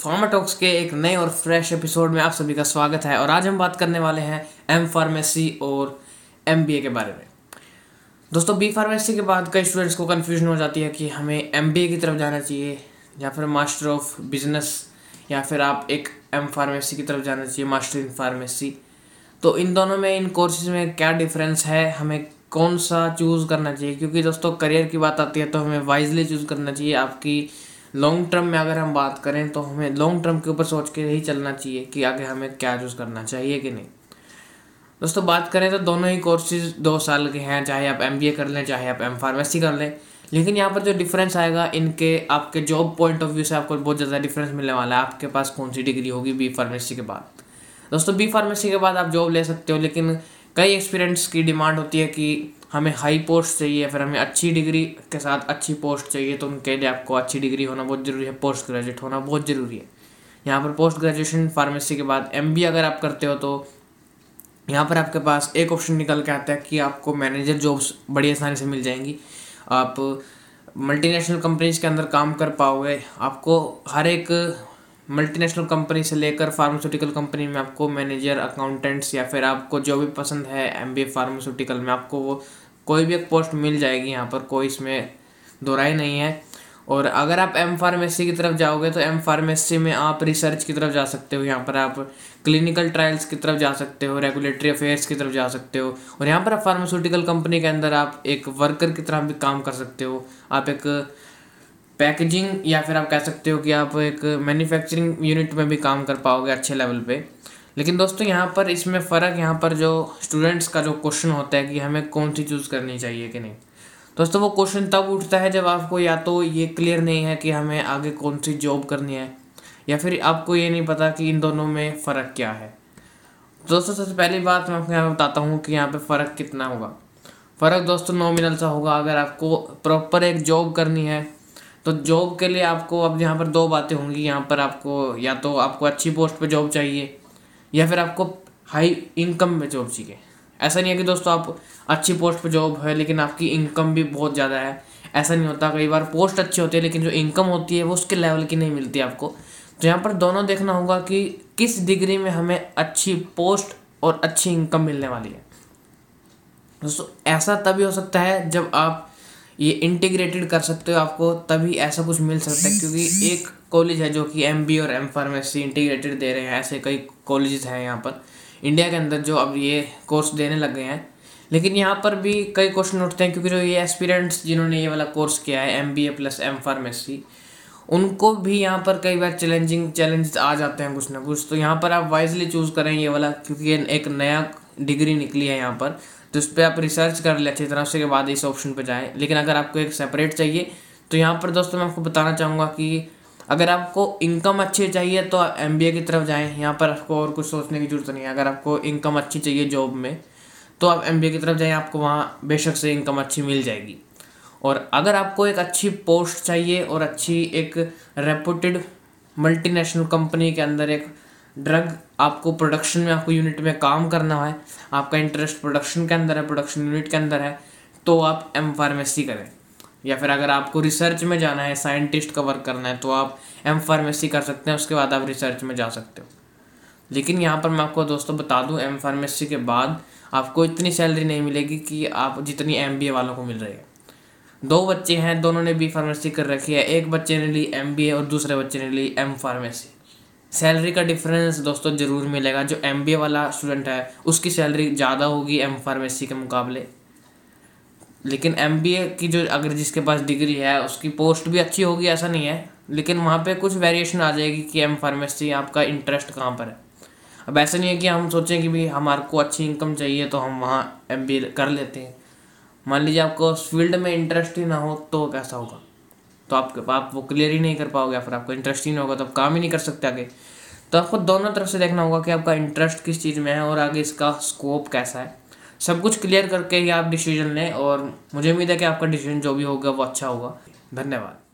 Pharma talks के एक नए और फ्रेश एपिसोड में आप सभी का स्वागत है और आज हम बात करने वाले हैं एम फार्मेसी और एमबीए के बारे में। दोस्तों बी फार्मेसी के बाद कई स्टूडेंट्स को कन्फ्यूज़न हो जाती है कि हमें एमबीए की तरफ़ जाना चाहिए या फिर मास्टर ऑफ़ बिज़नेस या फिर आप एक एम फार्मेसी की तरफ़ जाना चाहिए मास्टर इन फार्मेसी तो इन दोनों में, इन कोर्सेज में क्या डिफरेंस है, हमें कौन सा चूज़ करना चाहिए? क्योंकि दोस्तों करियर की बात आती है तो हमें वाइजली चूज़ करना चाहिए आपकी लॉन्ग टर्म में अगर हम बात करें तो हमें लॉन्ग टर्म के ऊपर सोच के ही चलना चाहिए कि आगे हमें क्या चूज़ करना चाहिए कि नहीं। दोस्तों, बात करें तो दोनों ही कोर्सेज दो साल के हैं, चाहे आप एमबीए कर लें, चाहे आप एम फार्मेसी कर लें। लेकिन यहाँ पर जो डिफरेंस आएगा, इनके आपके जॉब पॉइंट ऑफ़ व्यू से आपको बहुत ज़्यादा डिफरेंस मिलने वाला है। आपके पास कौन सी डिग्री होगी बी फार्मेसी के बाद? दोस्तों बी फार्मेसी के बाद आप जॉब ले सकते हो, लेकिन कई एक्सपीरियंस की डिमांड होती है कि हमें हाई पोस्ट चाहिए, फिर हमें अच्छी डिग्री के साथ अच्छी पोस्ट चाहिए तो उनके लिए आपको अच्छी डिग्री होना बहुत ज़रूरी है पोस्ट ग्रेजुएट होना बहुत ज़रूरी है। यहाँ पर पोस्ट ग्रेजुएशन फार्मेसी के बाद एमबी अगर आप करते हो तो यहाँ पर आपके पास एक ऑप्शन निकल के आता है कि आपको मैनेजर जॉब्स बड़ी आसानी से मिल जाएँगी। आप मल्टीनेशनल कंपनीज़ के अंदर काम कर पाओगे, आपको हर एक मल्टीनेशनल कंपनी से लेकर फार्मास्यूटिकल कंपनी में आपको मैनेजर अकाउंटेंट्स या फिर आपको जो भी पसंद है एम बी फार्मास्यूटिकल में आपको वो कोई भी एक पोस्ट मिल जाएगी यहाँ पर, कोई इसमें दोराई नहीं है। और अगर आप एम फार्मेसी की तरफ़ जाओगे तो एम फार्मेसी में आप रिसर्च की तरफ़ जा सकते हो, यहाँ पर आप क्लिनिकल ट्रायल्स की तरफ़ जा सकते हो रेगुलेटरी अफेयर्स की तरफ़ जा सकते हो। और यहाँ पर आप फार्मास्यूटिकल कंपनी के अंदर आप एक वर्कर की तरह भी काम कर सकते हो। आप एक पैकेजिंग या फिर आप कह सकते हो कि आप एक मैन्युफैक्चरिंग यूनिट में भी काम कर पाओगे अच्छे लेवल पे। लेकिन दोस्तों, यहाँ पर इसमें फ़र्क यहाँ पर जो स्टूडेंट्स का जो क्वेश्चन होता है कि हमें कौन सी चूज़ करनी चाहिए कि नहीं। दोस्तों, वो क्वेश्चन तब उठता है जब आपको या तो ये क्लियर नहीं है कि हमें आगे कौन सी जॉब करनी है, या फिर आपको ये नहीं पता कि इन दोनों में फ़र्क क्या है। दोस्तों, सबसे पहली बात मैं आपको यहाँ पर बताता हूँ कि यहाँ पे फ़र्क कितना होगा। फ़र्क दोस्तों नॉमिनल सा होगा। अगर आपको प्रॉपर एक जॉब करनी है तो जॉब के लिए आपको अब यहाँ पर दो बातें होंगी। यहाँ पर आपको या तो आपको अच्छी पोस्ट पे जॉब चाहिए, या फिर आपको हाई इनकम में जॉब चाहिए। ऐसा नहीं है कि दोस्तों आप अच्छी पोस्ट पे जॉब है, लेकिन आपकी इनकम भी बहुत ज़्यादा है। ऐसा नहीं होता। कई बार पोस्ट अच्छी होती है, लेकिन जो इनकम होती है, वो उसके लेवल की नहीं मिलती आपको। तो यहाँ पर दोनों देखना होगा कि किस डिग्री में हमें अच्छी पोस्ट और अच्छी इनकम मिलने वाली है। दोस्तों, ऐसा तभी हो सकता है जब आप ये इंटीग्रेटेड कर सकते हो आपको, तभी ऐसा कुछ मिल सकता है, क्योंकि एक कॉलेज है जो कि एम और एम फार्मेसी इंटीग्रेटेड दे रहे हैं, ऐसे कई कॉलेज हैं यहाँ पर इंडिया के अंदर जो अब ये कोर्स देने लग गए हैं। लेकिन यहाँ पर भी कई क्वेश्चन उठते हैं, क्योंकि जो ये एस्पिरेंट्स जिन्होंने ये वाला कोर्स किया है M B A plus M pharmacy उनको भी यहाँ पर कई बार चैलेंजिंग चैलेंजेस आ जाते हैं कुछ ना कुछ। तो यहाँ पर आप वाइजली चूज़ करें ये वाला, क्योंकि एक नया डिग्री निकली है यहाँ पर तो उस पर आप रिसर्च कर ले अच्छी तरह से के बाद इस ऑप्शन पर जाएँ। लेकिन अगर आपको एक सेपरेट चाहिए तो यहाँ पर दोस्तों मैं आपको बताना चाहूँगा कि अगर आपको इनकम अच्छी चाहिए तो आप एम की तरफ़ जाएँ। यहाँ पर आपको और कुछ सोचने की ज़रूरत नहीं है। अगर आपको इनकम अच्छी चाहिए जॉब में तो आप एमबीए की तरफ़ जाएँ, आपको वहाँ बेशक से इनकम अच्छी मिल जाएगी। और अगर आपको एक अच्छी पोस्ट चाहिए और अच्छी एक रेपुटेड मल्टीनेशनल कंपनी के अंदर एक ड्रग आपको प्रोडक्शन में, आपको यूनिट में काम करना है, आपका इंटरेस्ट प्रोडक्शन के अंदर है प्रोडक्शन यूनिट के अंदर है तो आप एम फार्मेसी करें। या फिर अगर आपको रिसर्च में जाना है साइंटिस्ट का वर्क करना है तो आप एम फार्मेसी कर सकते हैं, उसके बाद आप रिसर्च में जा सकते हो। लेकिन यहाँ पर मैं आपको दोस्तों बता दूँ एम फार्मेसी के बाद आपको इतनी सैलरी नहीं मिलेगी कि आप जितनी एमबीए वालों को मिल रही है। दो बच्चे हैं, दोनों ने बी फार्मेसी कर रखी है, एक बच्चे ने ली एमबीए और दूसरे बच्चे ने ली एम फार्मेसी सैलरी का डिफरेंस दोस्तों ज़रूर मिलेगा। जो एमबीए वाला स्टूडेंट है, उसकी सैलरी ज़्यादा होगी एम फार्मेसी के मुकाबले। लेकिन एमबीए की जो अगर जिसके पास डिग्री है, उसकी पोस्ट भी अच्छी होगी, ऐसा नहीं है। लेकिन वहाँ पे कुछ वेरिएशन आ जाएगी कि एम फार्मेसी आपका इंटरेस्ट कहाँ पर है। अब ऐसा नहीं है कि हम सोचें कि भाई हमारे को अच्छी इनकम चाहिए तो हम वहाँ एम कर लेते हैं। मान लीजिए आपको उस फ़ील्ड में इंटरेस्ट ही ना हो तो कैसा होगा? तो आप आप वो क्लियर ही नहीं कर पाओगे या फिर आपको इंटरेस्ट ही नहीं होगा तो आप काम ही नहीं कर सकते आगे। तो आपको दोनों तरफ़ से देखना होगा कि आपका इंटरेस्ट किस चीज़ में है और आगे इसका स्कोप कैसा है। सब कुछ क्लियर करके ही आप डिसीज़न लें और मुझे उम्मीद है कि आपका डिसीज़न जो भी होगा वो अच्छा होगा। धन्यवाद।